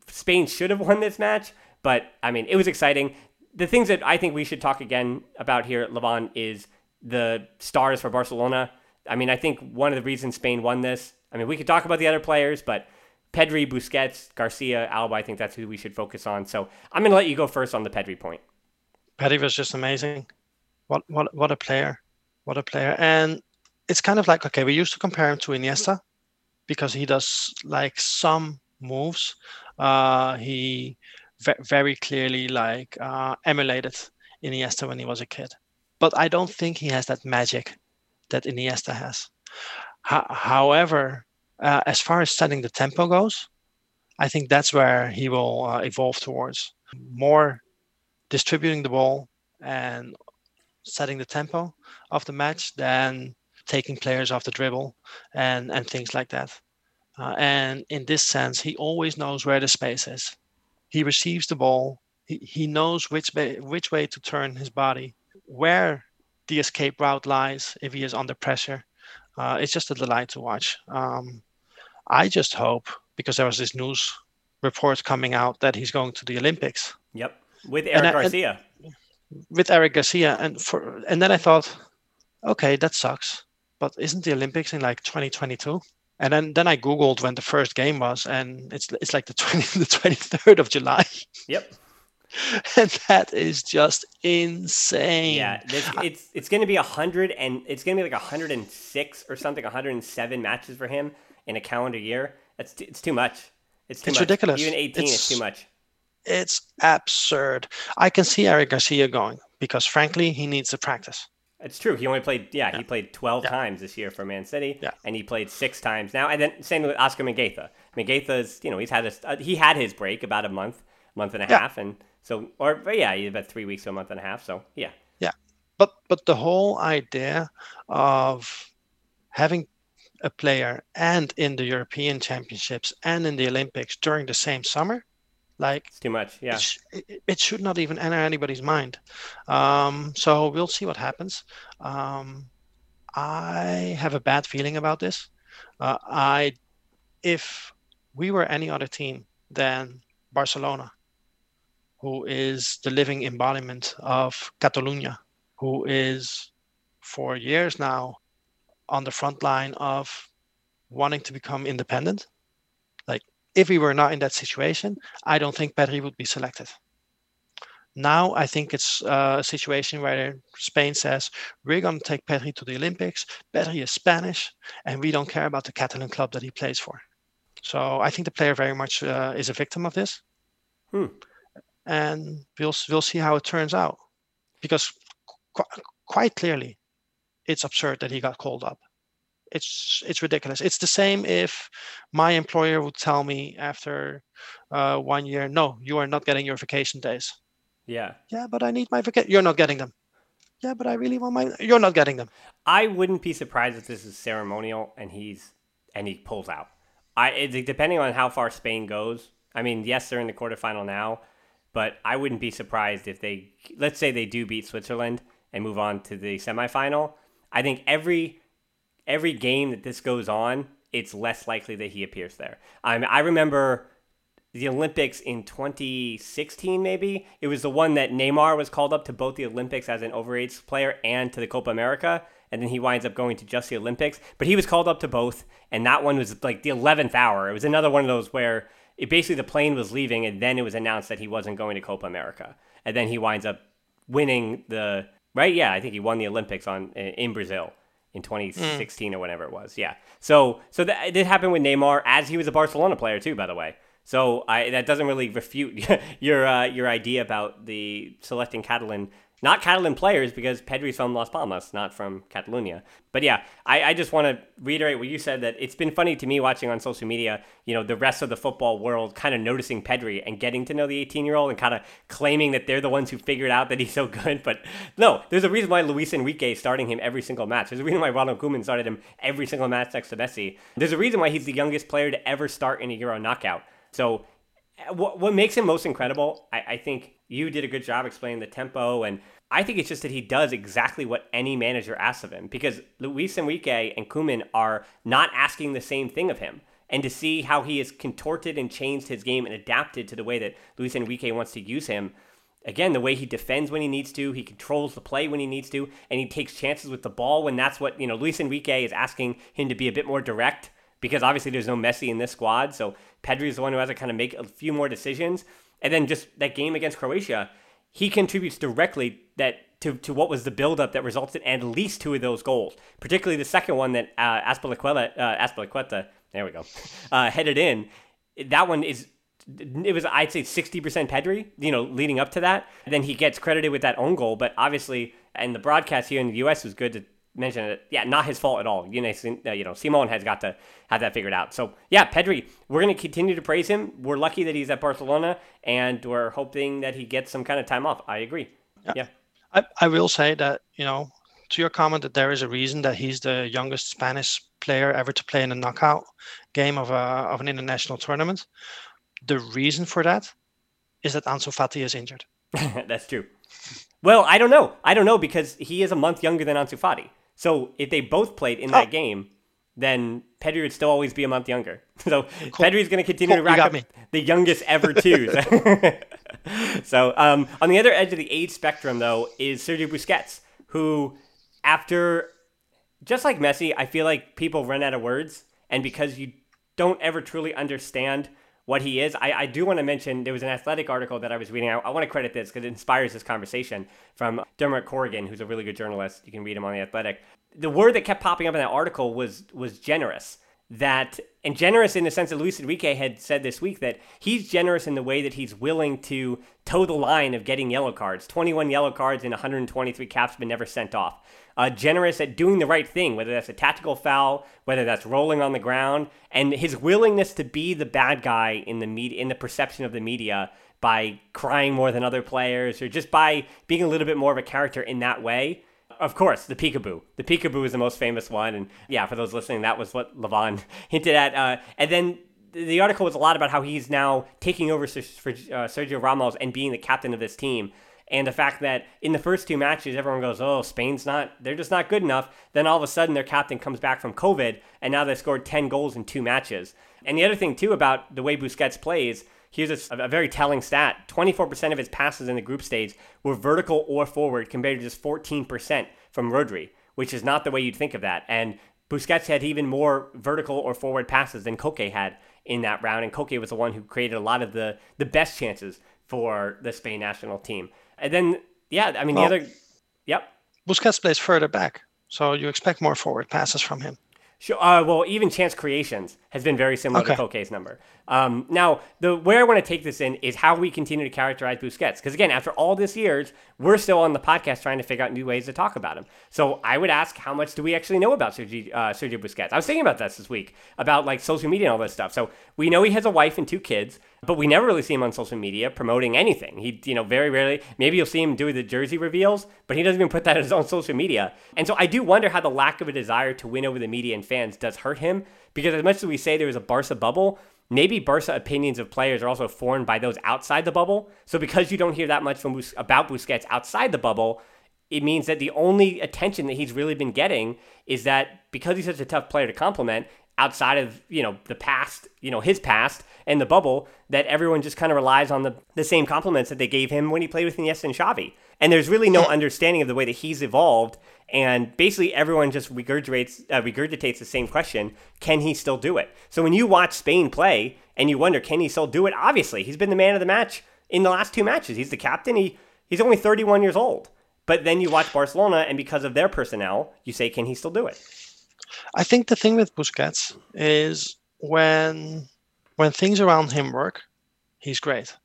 Spain should have won this match, but I mean, it was exciting the things that I think we should talk again about here at Levon is the stars for Barcelona. I mean, I think one of the reasons Spain won this, I mean, we could talk about the other players, but Pedri, Busquets, Garcia, Alba, I think that's who we should focus on. So I'm going to let you go first on the Pedri point. Pedri was just amazing. What, what, what a player. What a player. And it's kind of like, okay, we used to compare him to Iniesta because he does like some moves Uh, he ve- very clearly like uh, emulated Iniesta when he was a kid, but I don't think he has that magic that Iniesta has. H- however, uh, as far as setting the tempo goes, I think that's where he will uh, evolve towards more distributing the ball and setting the tempo of the match than taking players off the dribble and and things like that. Uh, and in this sense, he always knows where the space is. He receives the ball. He, he knows which way, which way to turn his body, where the escape route lies if he is under pressure. Uh, it's just a delight to watch. Um, I just hope because there was this news report coming out that he's going to the Olympics. Yep, with Eric and, Garcia. And, with Eric Garcia, and for and then I thought, okay, that sucks. But isn't the Olympics in like 2022? And then, then I googled when the first game was, and it's it's like the [laughs] 20 the 23rd of July. Yep. [laughs] and that is just insane. Yeah, it's it's, it's going to be a hundred and it's going to be like hundred and six or something, hundred and seven matches for him in a calendar year. That's t- it's too much. It's too it's much. ridiculous. Even eighteen it's, is too much. It's absurd. I can see Eric Garcia going because, frankly, he needs to practice. It's true. He only played, yeah, yeah. he played 12 yeah. times this year for Man City, yeah. and he played six times now. And then same with Oscar Mingueza. Mingueza's, you know, he's had a, uh, he had his break about a month, month and a half, and so, or yeah, about three weeks to a month and a half. So yeah, yeah. But but the whole idea of having a player and in the European Championships and in the Olympics during the same summer, like it's too much. Yeah, it, sh- it, should not even enter anybody's mind. Um, so we'll see what happens. Um, I have a bad feeling about this. Uh, I, if we were any other team than Barcelona, who is the living embodiment of Catalonia, who is for years now on the front line of wanting to become independent. If we were not in that situation, I don't think Pedri would be selected. Now, I think it's uh, a situation where Spain says, we're going to take Pedri to the Olympics. Pedri is Spanish, and we don't care about the Catalan club that he plays for. So I think the player very much uh, is a victim of this. Hmm. And we'll, we'll see how it turns out. Because qu- quite clearly, it's absurd that he got called up. It's it's ridiculous. It's the same if my employer would tell me after uh, one year, no, you are not getting your vacation days. Yeah. Yeah, but I need my vacation. You're not getting them. Yeah, but I really want my. You're not getting them. I wouldn't be surprised if this is ceremonial and he's and he pulls out. I it, depending on how far Spain goes. I mean, yes, they're in the quarterfinal now, but I wouldn't be surprised if they let's say they do beat Switzerland and move on to the semifinal. I think every every game that this goes on, it's less likely that he appears there. I mean, I remember the Olympics in 2016, maybe it was the one that Neymar was called up to both the Olympics as an overage player and to the Copa America, and then he winds up going to just the Olympics. But he was called up to both, and that one was like the 11th hour. It was another one of those where it basically the plane was leaving, and then it was announced that he wasn't going to Copa America, and then he winds up winning the right? Yeah, I think he won the Olympics on in Brazil in 2016 mm. or whatever it was. Yeah. So so that it did happen with Neymar as he was a Barcelona player too, by the way. So I that doesn't really refute [laughs] your uh, your idea about the selecting Catalan not Catalan players because Pedri's from Las Palmas, not from Catalonia. But yeah, I, I just want to reiterate what you said that it's been funny to me watching on social media, you know, the rest of the football world kind of noticing Pedri and getting to know the 18 year old and kind of claiming that they're the ones who figured out that he's so good. But no, there's a reason why Luis Enrique is starting him every single match. There's a reason why Ronald Koeman started him every single match next to Messi. There's a reason why he's the youngest player to ever start in a Euro knockout. So eh, what, what makes him most incredible, I, I think you did a good job explaining the tempo and I think it's just that he does exactly what any manager asks of him because Luis Enrique and Koeman are not asking the same thing of him. And to see how he has contorted and changed his game and adapted to the way that Luis Enrique wants to use him, again, the way he defends when he needs to, he controls the play when he needs to, and he takes chances with the ball when that's what, you know, Luis Enrique is asking him to be a bit more direct because obviously there's no Messi in this squad. So Pedri is the one who has to kind of make a few more decisions. And then just that game against Croatia, he contributes directly that to, to what was the buildup that resulted in at least two of those goals, particularly the second one that uh, Azpilicueta, uh, Azpilicueta there we go, [laughs] uh, headed in. That one is it was I'd say 60% Pedri, you know, leading up to that. then he gets credited with that own goal, but obviously, and the broadcast here in the U.S. was good to mention it. Yeah, not his fault at all. You know, uh, you know, Simon has got to have that figured out. So yeah, Pedri, we're going to continue to praise him. We're lucky that he's at Barcelona, and we're hoping that he gets some kind of time off. I agree. Yeah. yeah. I, I will say that you know to your comment that there is a reason that he's the youngest Spanish player ever to play in a knockout game of a of an international tournament. The reason for that is that Ansu Fati is injured. [laughs] That's true. Well, I don't know. I don't know because he is a month younger than Ansu Fati. So if they both played in that oh. game, then Pedri would still always be a month younger. [laughs] So cool. Pedri is going to continue cool. to rack up me. the youngest ever twos. [laughs] so um, on the other edge of the age spectrum, though, is Sergio Busquets, who, after just like Messi, I feel like people run out of words, and because you don't ever truly understand what he is. I, I do want to mention there was an athletic article that I was reading. I, I want to credit this because it inspires this conversation from Dermot Corrigan, who's a really good journalist. You can read him on the Athletic. The word that kept popping up in that article was was generous. That and generous in the sense that Luis Enrique had said this week that he's generous in the way that he's willing to toe the line of getting yellow cards. 21 yellow cards and 123 caps been never sent off uh, generous at doing the right thing, whether that's a tactical foul, whether that's rolling on the ground, and his willingness to be the bad guy in the media, in the perception of the media, by crying more than other players, or just by being a little bit more of a character in that way. Of course, the peekaboo. The peekaboo is the most famous one, and yeah, for those listening, that was what Levon [laughs] hinted at. Uh, and then the article was a lot about how he's now taking over for Sergio Ramos and being the captain of this team and the fact that in the first two matches everyone goes, "Oh, Spain's not they're just not good enough." Then all of a sudden their captain comes back from COVID and now they scored 10 goals in two matches. And the other thing too about the way Busquets plays, here's a, a very telling stat. 24% of his passes in the group stage were vertical or forward compared to just 14% from Rodri, which is not the way you'd think of that. And Busquets had even more vertical or forward passes than Koke had in that round, and Koke was the one who created a lot of the the best chances for the Spain national team. And then, yeah, I mean, well, the other, yep. Busquets plays further back, so you expect more forward passes from him. Sure. Uh, well, even chance creations has been very similar okay. to Koke's number. Um, now, the where I want to take this in is how we continue to characterize Busquets. Because again, after all this years, we're still on the podcast trying to figure out new ways to talk about him. So I would ask, how much do we actually know about Sergio, uh, Sergio Busquets? I was thinking about this this week about like social media and all this stuff. So we know he has a wife and two kids. But we never really see him on social media promoting anything. He, you know, very rarely. Maybe you'll see him do the jersey reveals, but he doesn't even put that [laughs] on his own social media. And so I do wonder how the lack of a desire to win over the media and fans does hurt him. Because as much as we say there was a Barca bubble, maybe Barca opinions of players are also formed by those outside the bubble. So because you don't hear that much from Bus- about Busquets outside the bubble, it means that the only attention that he's really been getting is that because he's such a tough player to compliment, outside of you know the past, you know his past and the bubble, that everyone just kind of relies on the the same compliments that they gave him when he played with Iniesta and Xavi. And there's really no understanding of the way that he's evolved. And basically, everyone just regurgitates uh, regurgitates the same question: Can he still do it? So when you watch Spain play and you wonder, can he still do it? Obviously, he's been the man of the match in the last two matches. He's the captain. He he's only 31 years old. But then you watch Barcelona, and because of their personnel, you say, can he still do it? I think the thing with Busquets is when when things around him work, he's great.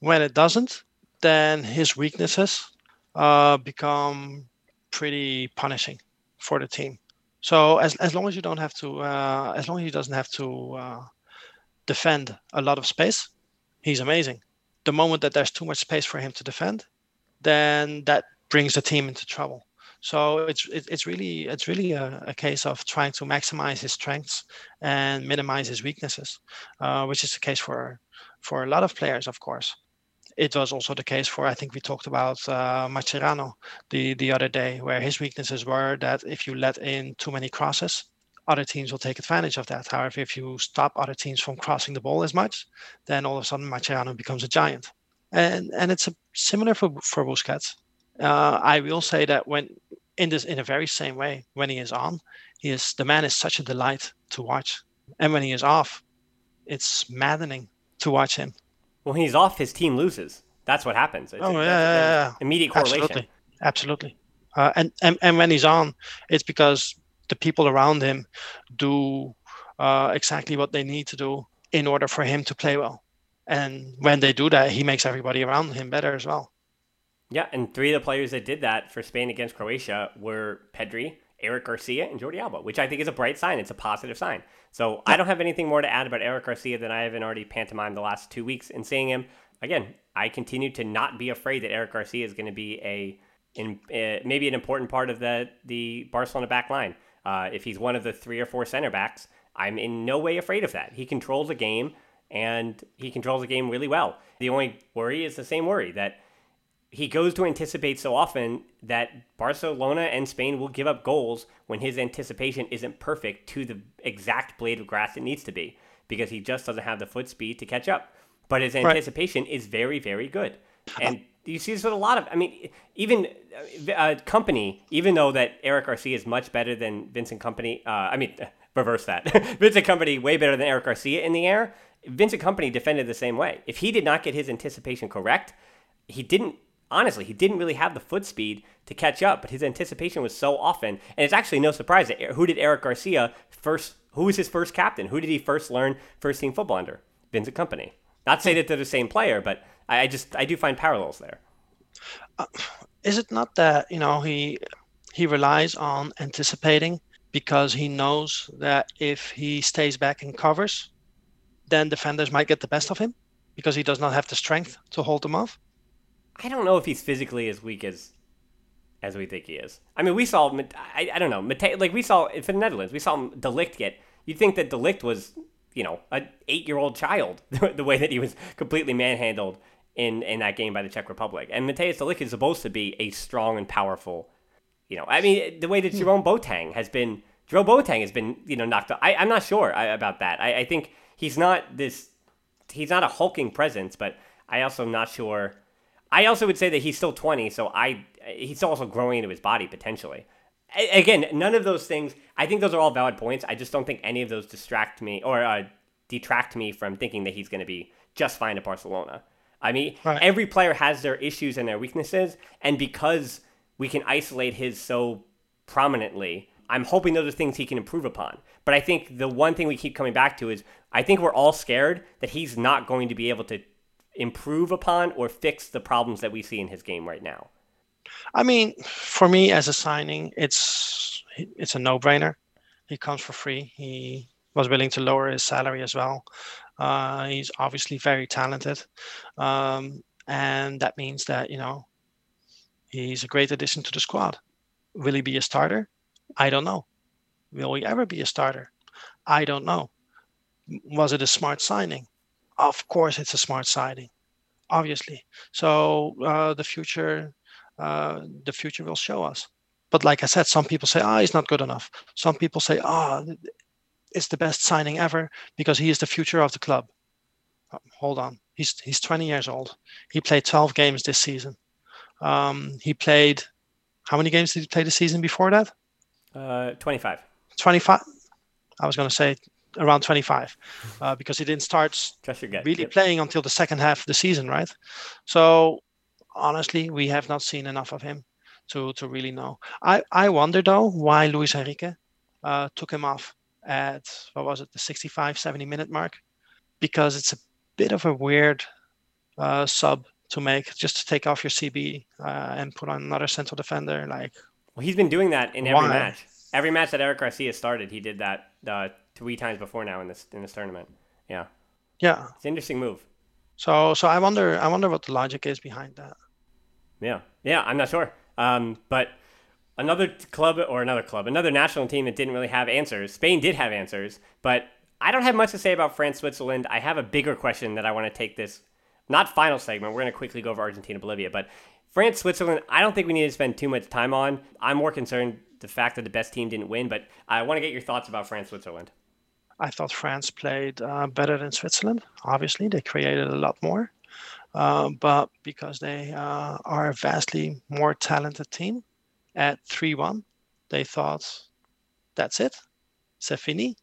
When it doesn't, then his weaknesses uh, become pretty punishing for the team. So as as long as you don't have to, uh, as long as he doesn't have to uh, defend a lot of space, he's amazing. The moment that there's too much space for him to defend, then that brings the team into trouble. So it's it's really it's really a, a, case of trying to maximize his strengths and minimize his weaknesses, uh, which is the case for for a lot of players, of course. It was also the case for I think we talked about uh, Mascherano the the other day, where his weaknesses were that if you let in too many crosses, other teams will take advantage of that. However, if you stop other teams from crossing the ball as much, then all of a sudden Mascherano becomes a giant. And and it's a, similar for for Busquets uh, I will say that when in this in a very same way, when he is on, he is the man is such a delight to watch, and when he is off, it's maddening to watch him. When he's off, his team loses. That's what happens. It's, oh yeah, yeah, yeah, immediate correlation. Absolutely, absolutely. Uh, and, and and when he's on, it's because the people around him do uh, exactly what they need to do in order for him to play well. and when they do that, he makes everybody around him better as well. Yeah, and three of the players that did that for Spain against Croatia were Pedri, Eric Garcia, and Jordi Alba, which I think is a bright sign. It's a positive sign. So I don't have anything more to add about Eric Garcia than I haven't already pantomimed the last two weeks in seeing him. Again, I continue to not be afraid that Eric Garcia is going to be a in, uh, maybe an important part of the the Barcelona back line. Uh, if he's one of the three or four center backs, I'm in no way afraid of that. He controls the game and he controls the game really well. The only worry is the same worry that he goes to anticipate so often that Barcelona and Spain will give up goals when his anticipation isn't perfect to the exact blade of grass it needs to be because he just doesn't have the foot speed to catch up. But his anticipation right. is very, very good. And you see this with a lot of, I mean, even uh, Kompany, even though that Eric Garcia is much better than Vincent Kompany, uh, I mean, [laughs] reverse that. [laughs] Vincent Kompany way better than Eric Garcia in the air. Vincent Kompany defended the same way. If he did not get his anticipation correct, he didn't honestly, he didn't really have the foot speed to catch up, but his anticipation was so often. And it's actually no surprise that who did Eric Garcia first? Who was his first captain? Who did he first learn first team football under? Vincent Kompany. Not say that they're the same player, but I, I just I do find parallels there. Uh, is it not that you know he he relies on anticipating because he knows that if he stays back and covers, then defenders might get the best of him because he does not have the strength to hold them off. I don't know if he's physically as weak as as we think he is. I mean, we saw I, I don't know Mate, like we saw for the Netherlands, we saw De Ligt get. You'd think that De Ligt was you know an eight year old child [laughs] the way that he was completely manhandled in in that game by the Czech Republic. And Mateusz De Ligt is supposed to be a strong and powerful. You know, I mean, the way that hmm. Jerome Boateng has been, Jerome Boateng has been, you know, knocked out. I, I'm not sure about that. I, I think he's not this, he's not a hulking presence, but I also am not sure I also would say that he's still 20, so I he's still also growing into his body potentially. A- again, none of those things. I think those are all valid points. I just don't think any of those distract me or uh, detract me from thinking that he's going to be just fine at Barcelona. I mean, right. every player has their issues and their weaknesses, and because we can isolate his so prominently, I'm hoping those are things he can improve upon. But I think the one thing we keep coming back to is I think we're all scared that he's not going to be able to improve upon or fix the problems that we see in his game right now? I mean, for me as a signing, it's it's a no-brainer. He comes for free. He was willing to lower his salary as well. Uh, he's obviously very talented, um, and that means that you know he's a great addition to the squad. Will he be a starter? I don't know. Will he ever be a starter? I don't know. Was it a smart signing? Of course it's a smart siding obviously. So uh, the future uh, the future will show us. But like i said some people say ah oh, he's not good enough. Some people say ah oh, it's the best signing ever because he is the future of the club. Uh, hold on. He's he's 20 years old. He played 12 games this season. Um, he played how many games did he play the season before that? Uh, 25 25 i was going to say around 25 uh, because he didn't start really yep. playing until the second half of the season, right? So honestly, we have not seen enough of him to to really know. I I wonder though why Luis Enrique uh, took him off at what was it the 65 70 minute mark because it's a bit of a weird uh, sub to make just to take off your CB uh, and put on another central defender like well he's been doing that in every why? match every match that Eric Garcia started he did that uh, three times before now in this in this tournament. Yeah. Yeah. It's an interesting move. So so I wonder I wonder what the logic is behind that. Yeah. Yeah, I'm not sure. Um, but another club or another club, another national team that didn't really have answers. Spain did have answers, but I don't have much to say about France, Switzerland. I have a bigger question that I want to take this not final segment. We're going to quickly go over Argentina, Bolivia, but France, Switzerland, I don't think we need to spend too much time on. I'm more concerned the fact that the best team didn't win, but I want to get your thoughts about France, Switzerland. I thought France played uh, better than Switzerland. Obviously, they created a lot more, uh, but because they uh, are a vastly more talented team, at three-one, they thought, "That's it, c'est fini.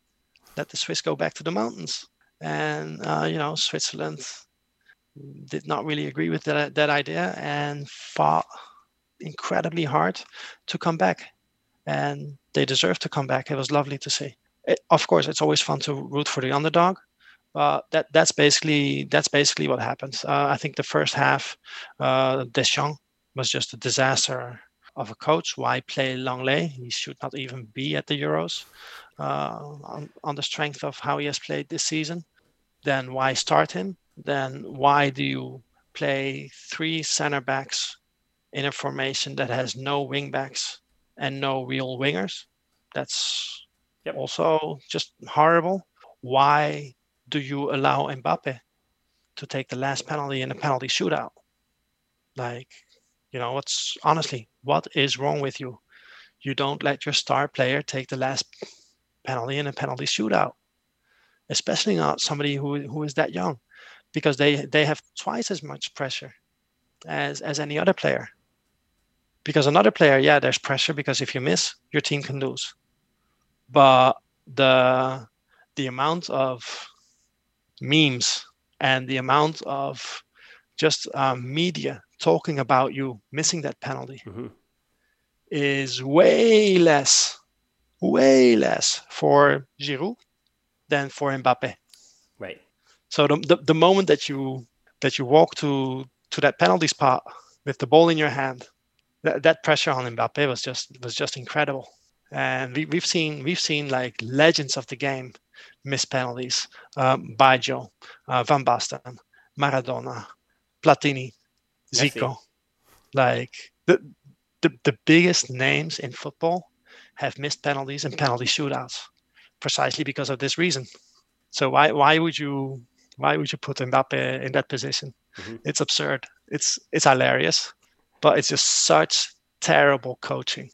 Let the Swiss go back to the mountains." And uh, you know, Switzerland did not really agree with that, that idea and fought incredibly hard to come back. And they deserve to come back. It was lovely to see it, of course, it's always fun to root for the underdog, Uh, that that's basically that's basically what happens. Uh, I think the first half, uh, Deschamps was just a disaster of a coach. Why play Lenglet? He should not even be at the Euros uh, on, on the strength of how he has played this season. Then why start him? Then why do you play three center backs in a formation that has no wing backs and no real wingers? That's yep. also just horrible. Why do you allow Mbappe to take the last penalty in a penalty shootout? Like, you know, what's honestly, what is wrong with you? You don't let your star player take the last penalty in a penalty shootout, especially not somebody who, who is that young, because they, they have twice as much pressure as, as any other player. Because another player, yeah, there's pressure because if you miss, your team can lose. But the the amount of memes and the amount of just um, media talking about you missing that penalty mm-hmm. is way less, way less for Giroud than for Mbappe. Right. So the, the, the moment that you that you walk to to that penalty spot with the ball in your hand, that, that pressure on Mbappe was just was just incredible. And we, we've seen we've seen like legends of the game miss penalties. Um, Baggio, uh, Van Basten, Maradona, Platini, Zico. Like the, the the biggest names in football have missed penalties and penalty shootouts precisely because of this reason. So why why would you why would you put Mbappe in that position? Mm-hmm. It's absurd. It's it's hilarious, but it's just such terrible coaching.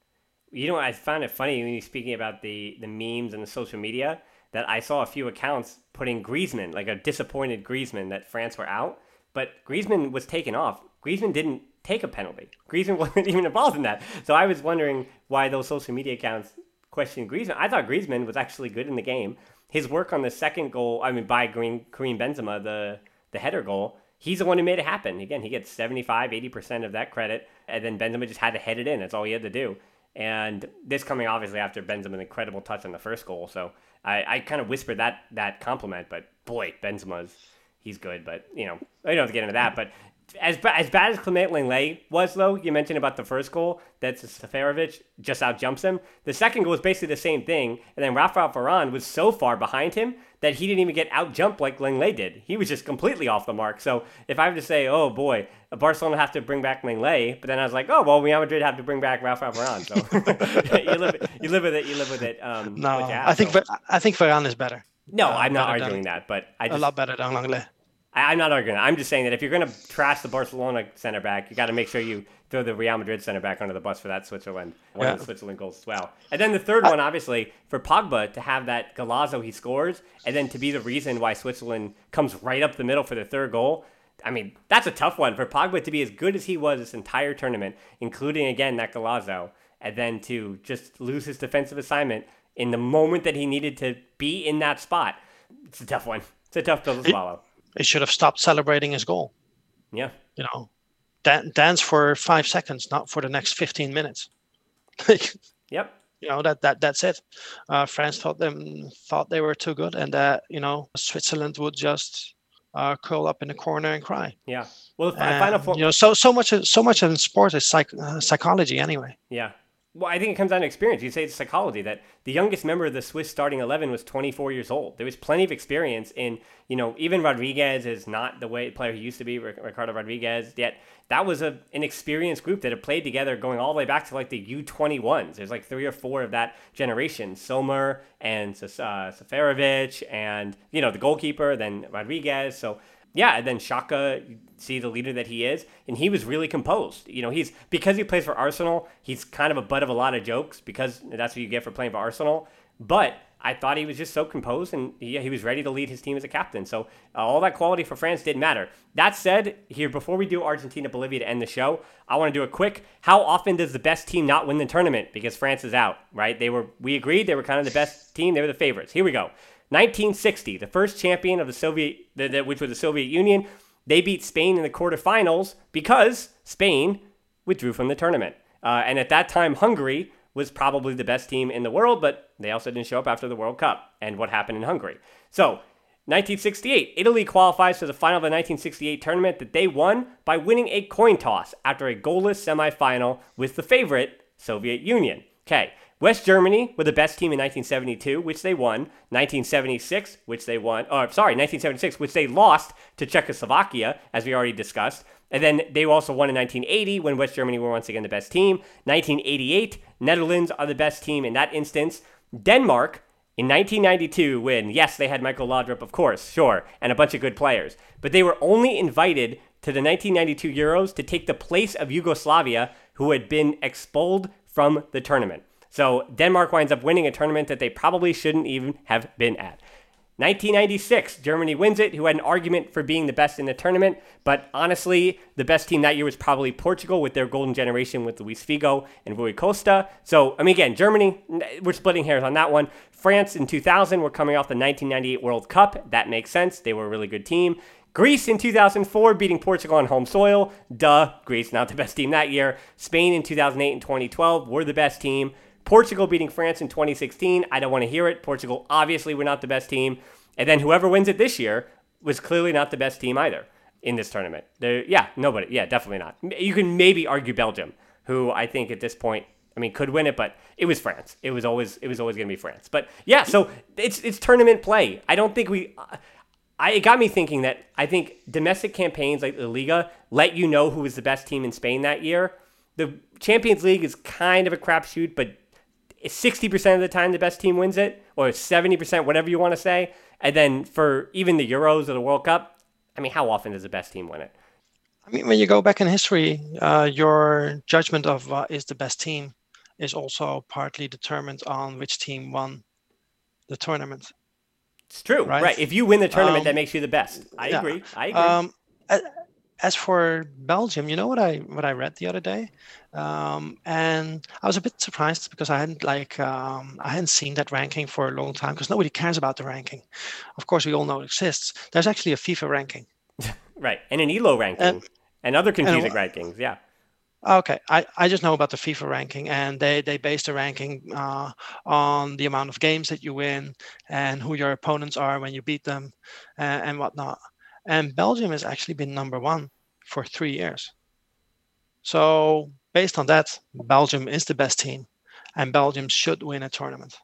You know, I found it funny when you're speaking about the the memes and the social media that I saw a few accounts putting Griezmann, like a disappointed Griezmann that France were out, but Griezmann was taken off. Griezmann didn't take a penalty. Griezmann [laughs] wasn't even involved in that. So I was wondering why those social media accounts questioned Griezmann. I thought Griezmann was actually good in the game. His work on the second goal, I mean, by Green, Karim Benzema, the, the header goal, he's the one who made it happen. Again, he gets 75, 80% of that credit, and then Benzema just had to head it in. That's all he had to do. And this coming obviously after Benzema's incredible touch on the first goal. So I, I kind of whispered that that compliment, but boy, Benzema's he's good. But you know, I don't have to get into that. But as as bad as Clement Lenglet was, though, you mentioned about the first goal that Seferovic just out jumps him. The second goal was basically the same thing, and then Rafael Varane was so far behind him that he didn't even get out jumped like Lenglet did. He was just completely off the mark. So if I have to say, oh boy, Barcelona have to bring back Lenglet, but then I was like, oh well, Real Madrid have to bring back Rafael Varane. So [laughs] you live you live with it. You live with it. Um, no, I think. I think Varane is better. No, uh, I'm not arguing that, but I just, a lot better than Lenglet. I, am not arguing. I'm just saying that if you're going to trash the Barcelona center back, you got to make sure you throw the Real Madrid center back under the bus for that Switzerland one yeah. of the Switzerland goals as well. And then the third I, one, obviously, for Pogba to have that Golazo he scores, and then to be the reason why Switzerland comes right up the middle for the third goal. I mean, that's a tough one for Pogba to be as good as he was this entire tournament, including again that Golazo, and then to just lose his defensive assignment in the moment that he needed to be in that spot. It's a tough one. It's a tough pill to swallow. He should have stopped celebrating his goal. Yeah. You know, dan- dance for five seconds, not for the next 15 minutes. [laughs] yep. You know that that that's it. Uh, France thought them thought they were too good, and that you know Switzerland would just uh, curl up in the corner and cry. Yeah. Well, the final four. You know, so so much so much in sport is psych, uh, psychology anyway. Yeah. Well, I think it comes down to experience. You say it's psychology that the youngest member of the Swiss starting 11 was 24 years old. There was plenty of experience in, you know, even Rodriguez is not the way player he used to be, Ricardo Rodriguez, yet that was a, an experienced group that had played together going all the way back to like the U21s. There's like three or four of that generation Sommer and uh, Seferovic and, you know, the goalkeeper, then Rodriguez. So yeah, and then Xhaka, see the leader that he is, and he was really composed. You know, he's because he plays for Arsenal, he's kind of a butt of a lot of jokes because that's what you get for playing for Arsenal. But I thought he was just so composed and he, he was ready to lead his team as a captain. So uh, all that quality for France didn't matter. That said, here before we do Argentina Bolivia to end the show, I want to do a quick. How often does the best team not win the tournament because France is out? Right? They were we agreed they were kind of the best team. They were the favorites. Here we go. 1960, the first champion of the Soviet, the, the, which was the Soviet Union, they beat Spain in the quarterfinals because Spain withdrew from the tournament. Uh, and at that time, Hungary was probably the best team in the world, but they also didn't show up after the World Cup and what happened in Hungary. So, 1968. Italy qualifies for the final of the 1968 tournament that they won by winning a coin toss after a goalless semifinal with the favorite, Soviet Union. Okay. West Germany were the best team in 1972, which they won. 1976, which they won. Or sorry, 1976, which they lost to Czechoslovakia, as we already discussed. And then they also won in 1980 when West Germany were once again the best team. 1988, Netherlands are the best team in that instance. Denmark in 1992 when, yes, they had Michael Laudrup, of course, sure, and a bunch of good players. But they were only invited to the 1992 Euros to take the place of Yugoslavia, who had been expelled from the tournament. So Denmark winds up winning a tournament that they probably shouldn't even have been at. 1996, Germany wins it, who had an argument for being the best in the tournament. But honestly, the best team that year was probably Portugal with their golden generation with Luis Figo and Rui Costa. So, I mean, again, Germany, we're splitting hairs on that one. France in 2000, we're coming off the 1998 World Cup. That makes sense. They were a really good team. Greece in 2004 beating Portugal on home soil. Duh, Greece not the best team that year. Spain in 2008 and 2012 were the best team. Portugal beating France in 2016. I don't want to hear it. Portugal obviously were not the best team. And then whoever wins it this year was clearly not the best team either in this tournament. They're, yeah, nobody. Yeah, definitely not. You can maybe argue Belgium, who I think at this point, I mean, could win it, but it was France. It was always it was always going to be France. But yeah, so it's it's tournament play. I don't think we. I, it got me thinking that I think domestic campaigns like the Liga let you know who was the best team in Spain that year. The Champions League is kind of a crapshoot, but 60% of the time the best team wins it, or 70%, whatever you want to say. And then for even the Euros or the World Cup, I mean, how often does the best team win it? I mean, when you go back in history, uh, your judgment of uh, is the best team is also partly determined on which team won the tournament. It's true, right? right. If you win the tournament, um, that makes you the best. I yeah. agree. I agree. Um, as for Belgium, you know what I what I read the other day, um, and I was a bit surprised because I hadn't like um, I hadn't seen that ranking for a long time because nobody cares about the ranking. Of course, we all know it exists. There's actually a FIFA ranking, [laughs] right, and an ELO ranking, and, and other confusing and, rankings. Yeah. Okay, I, I just know about the FIFA ranking, and they, they base the ranking uh, on the amount of games that you win and who your opponents are when you beat them and, and whatnot. And Belgium has actually been number one for three years. So, based on that, Belgium is the best team, and Belgium should win a tournament.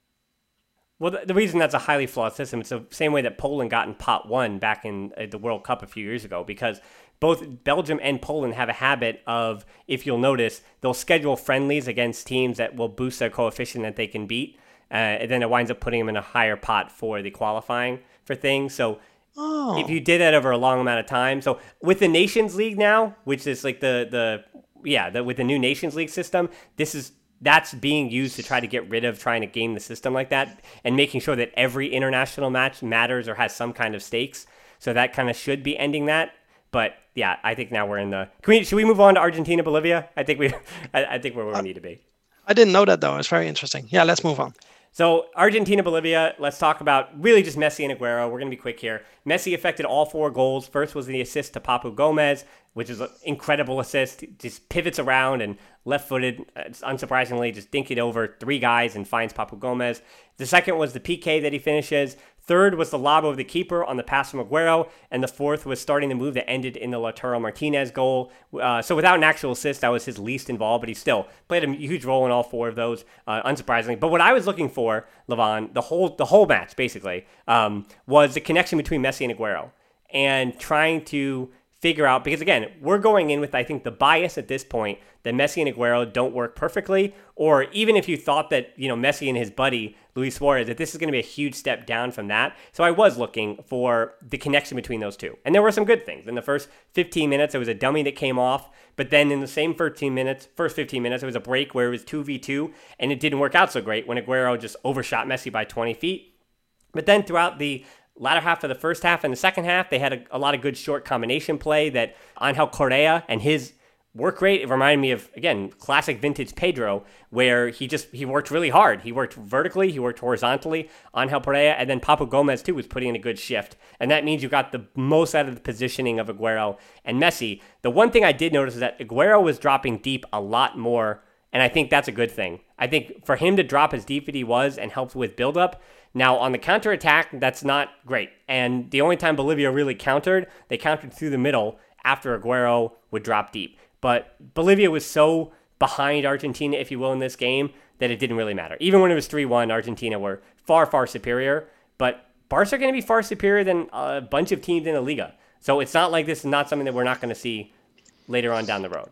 Well, the, reason that's a highly flawed system, it's the same way that Poland got in pot one back in uh, the World Cup a few years ago, because both Belgium and Poland have a habit of, if you'll notice, they'll schedule friendlies against teams that will boost their coefficient that they can beat. Uh, and then it winds up putting them in a higher pot for the qualifying for things. So Oh. If you did that over a long amount of time. So with the Nations League now, which is like the the yeah, the, with the new Nations League system, this is that's being used to try to get rid of trying to game the system like that and making sure that every international match matters or has some kind of stakes. So that kind of should be ending that. But yeah, I think now we're in the. Can we, should we move on to Argentina, Bolivia? I think we, [laughs] I, I think we're where we need to be. I didn't know that though. It's very interesting. Yeah, let's move on. So Argentina, Bolivia. Let's talk about really just Messi and Aguero. We're going to be quick here. Messi affected all four goals. First was the assist to Papu Gomez, which is an incredible assist. Just pivots around and left-footed, unsurprisingly, just dink it over three guys and finds Papu Gomez. The second was the PK that he finishes. Third was the lob of the keeper on the pass from Aguero, and the fourth was starting the move that ended in the Lautaro Martinez goal. Uh, so without an actual assist, that was his least involved, but he still played a huge role in all four of those, uh, unsurprisingly. But what I was looking for, Levon, the whole the whole match basically, um, was the connection between Messi and Aguero, and trying to figure out because again, we're going in with I think the bias at this point that Messi and Aguero don't work perfectly, or even if you thought that you know Messi and his buddy Luis Suarez that this is going to be a huge step down from that. So I was looking for the connection between those two, and there were some good things in the first 15 minutes. It was a dummy that came off, but then in the same 13 minutes, first 15 minutes, it was a break where it was 2v2, and it didn't work out so great when Aguero just overshot Messi by 20 feet. But then throughout the latter half of the first half and the second half, they had a, a lot of good short combination play that Angel Correa and his work rate it reminded me of again classic vintage pedro where he just he worked really hard he worked vertically he worked horizontally Angel Correa and then papu gomez too was putting in a good shift and that means you got the most out of the positioning of aguero and messi the one thing i did notice is that aguero was dropping deep a lot more And I think that's a good thing. I think for him to drop as deep as he was and helped with buildup. Now, on the counter attack, that's not great. And the only time Bolivia really countered, they countered through the middle after Aguero would drop deep. But Bolivia was so behind Argentina, if you will, in this game that it didn't really matter. Even when it was 3 1, Argentina were far, far superior. But Barca are going to be far superior than a bunch of teams in the Liga. So it's not like this is not something that we're not going to see later on down the road.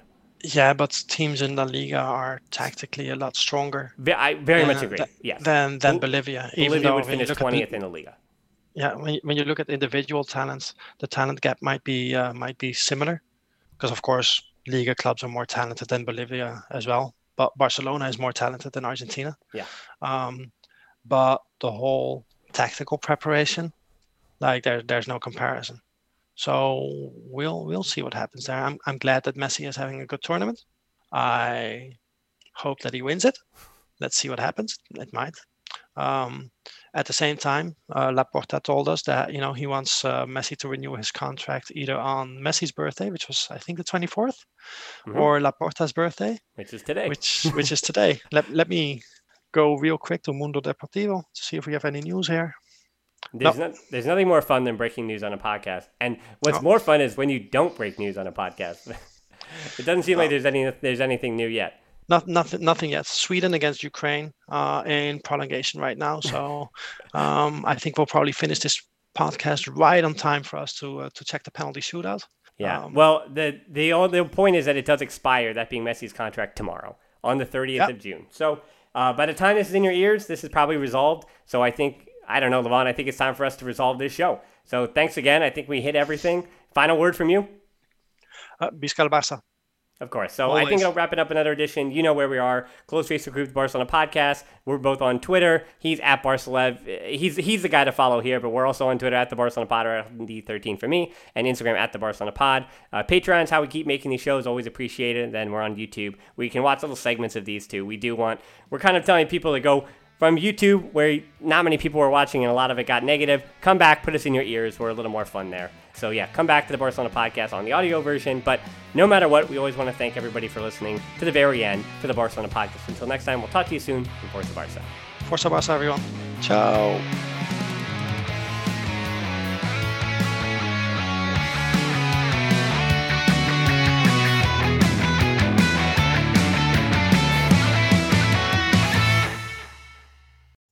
Yeah, but teams in La Liga are tactically a lot stronger. I very uh, much agree. th- yes. Than than Bolivia. even Bolivia though would finish look at the- 20th in the Liga. Yeah, when you, when you look at individual talents, the talent gap might be uh, might be similar, because of course Liga clubs are more talented than Bolivia as well. But Barcelona is more talented than Argentina. Yeah. Um, but the whole tactical preparation, like there, there's no comparison. So we'll we'll see what happens there. I'm I'm glad that Messi is having a good tournament. I hope that he wins it. Let's see what happens. It might. Um, at the same time, uh, Laporta told us that you know he wants uh, Messi to renew his contract either on Messi's birthday, which was I think the 24th, Mhm. or Laporta's birthday, Which is today. which which is today. Let let me go real quick to Mundo Deportivo to see if we have any news here. There's, no, there's nothing more fun than breaking news on a podcast. And what's Oh. more fun is when you don't break news on a podcast. [laughs] it doesn't seem like there's any there's anything new yet. Not, nothing, nothing yet. Sweden against Ukraine uh, in prolongation right now. So [laughs] um, I think we'll probably finish this podcast right on time for us to uh, to check the penalty shootout. Yeah. Um, well, the the only the point is that it does expire. That being Messi's contract tomorrow on the 30th Yep. of June. So uh, by the time this is in your ears, this is probably resolved. So I think I don't know, Levon. I think it's time for us to resolve this show. So thanks again. I think we hit everything. Final word from you. Uh, Visca el Barça. Of course. So I think Always. I'll wrap it up another edition. You know where we are. Close Facebook Group Barcelona Podcast. We're both on Twitter. He's at Barcelev. He's he's the guy to follow here, but we're also on Twitter at the Barcelona Pod or D13 for me, and Instagram at the Barcelona Pod. Uh, Patreon's how we keep making these shows. Always appreciate it. Then we're on YouTube. We can watch little segments of these too. We do want. We're kind of telling people to go from YouTube, where not many people were watching and a lot of it got negative. Come back, put us in your ears. We're a little more fun there. So yeah, come back to the Barcelona podcast on the audio version. But no matter what, we always want to thank everybody for listening to the very end to the Barcelona podcast. Until next time, we'll talk to you soon from Forza Barca. Forza Barça, everyone. Ciao.